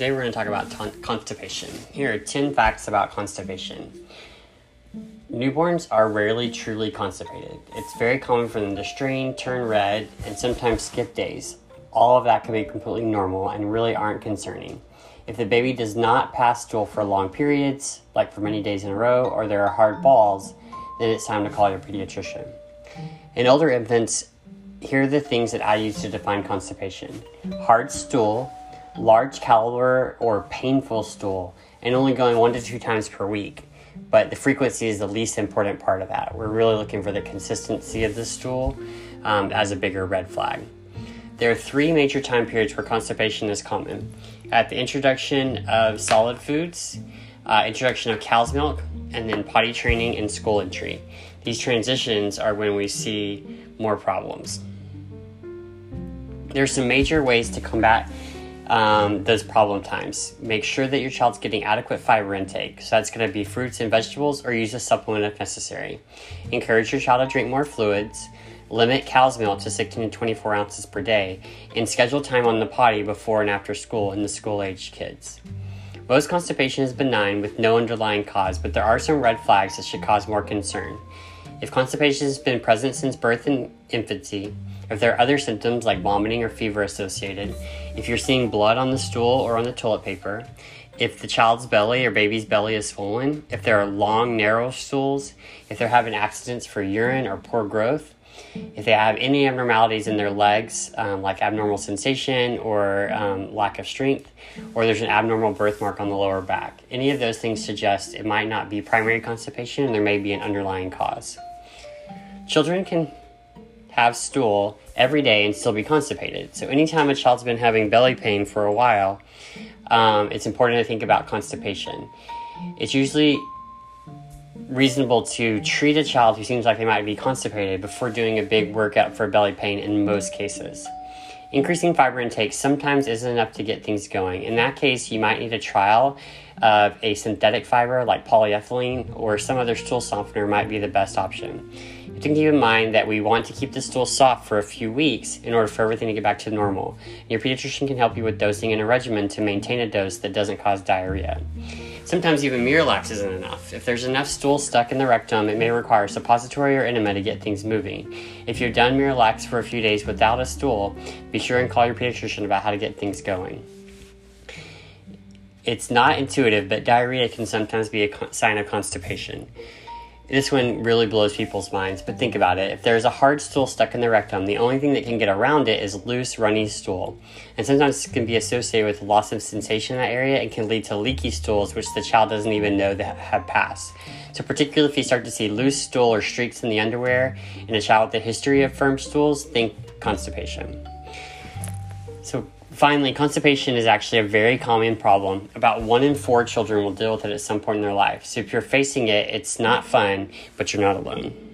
Today we're going to talk about ton- constipation. Here are 10 facts about constipation. Newborns are rarely truly constipated. It's very common for them to strain, turn red, and sometimes skip days. All of that can be completely normal and really aren't concerning. If the baby does not pass stool for long periods, like for many days in a row, or there are hard balls, then it's time to call your pediatrician. In older infants, here are the things that I use to define constipation hard stool, large caliber or painful stool, and only going one to two times per week. But the frequency is the least important part of that. We're really looking for the consistency of the stool um, as a bigger red flag. There are three major time periods where constipation is common at the introduction of solid foods, uh, introduction of cow's milk, and then potty training and school entry. These transitions are when we see more problems. There are some major ways to combat um, those problem times. Make sure that your child's getting adequate fiber intake. So that's going to be fruits and vegetables or use a supplement if necessary. Encourage your child to drink more fluids. Limit cow's milk to 16 to 24 ounces per day. And schedule time on the potty before and after school in the school aged kids. Most constipation is benign with no underlying cause, but there are some red flags that should cause more concern. If constipation has been present since birth and infancy, if there are other symptoms like vomiting or fever associated, if you're seeing blood on the stool or on the toilet paper, if the child's belly or baby's belly is swollen, if there are long, narrow stools, if they're having accidents for urine or poor growth, if they have any abnormalities in their legs, um, like abnormal sensation or um, lack of strength, or there's an abnormal birthmark on the lower back, any of those things suggest it might not be primary constipation and there may be an underlying cause. Children can have stool every day and still be constipated. So, anytime a child's been having belly pain for a while, um, it's important to think about constipation. It's usually reasonable to treat a child who seems like they might be constipated before doing a big workout for belly pain in most cases. Increasing fiber intake sometimes isn't enough to get things going. In that case, you might need a trial of a synthetic fiber like polyethylene or some other stool softener might be the best option. You have to keep in mind that we want to keep the stool soft for a few weeks in order for everything to get back to normal. Your pediatrician can help you with dosing and a regimen to maintain a dose that doesn't cause diarrhea. Sometimes even Miralax isn't enough. If there's enough stool stuck in the rectum, it may require suppository or enema to get things moving. If you've done Miralax for a few days without a stool, be sure and call your pediatrician about how to get things going. It's not intuitive, but diarrhea can sometimes be a sign of constipation. This one really blows people's minds, but think about it. If there's a hard stool stuck in the rectum, the only thing that can get around it is loose, runny stool. And sometimes it can be associated with loss of sensation in that area and can lead to leaky stools, which the child doesn't even know that have passed. So, particularly if you start to see loose stool or streaks in the underwear in a child with a history of firm stools, think constipation. So, Finally, constipation is actually a very common problem. About one in four children will deal with it at some point in their life. So if you're facing it, it's not fun, but you're not alone.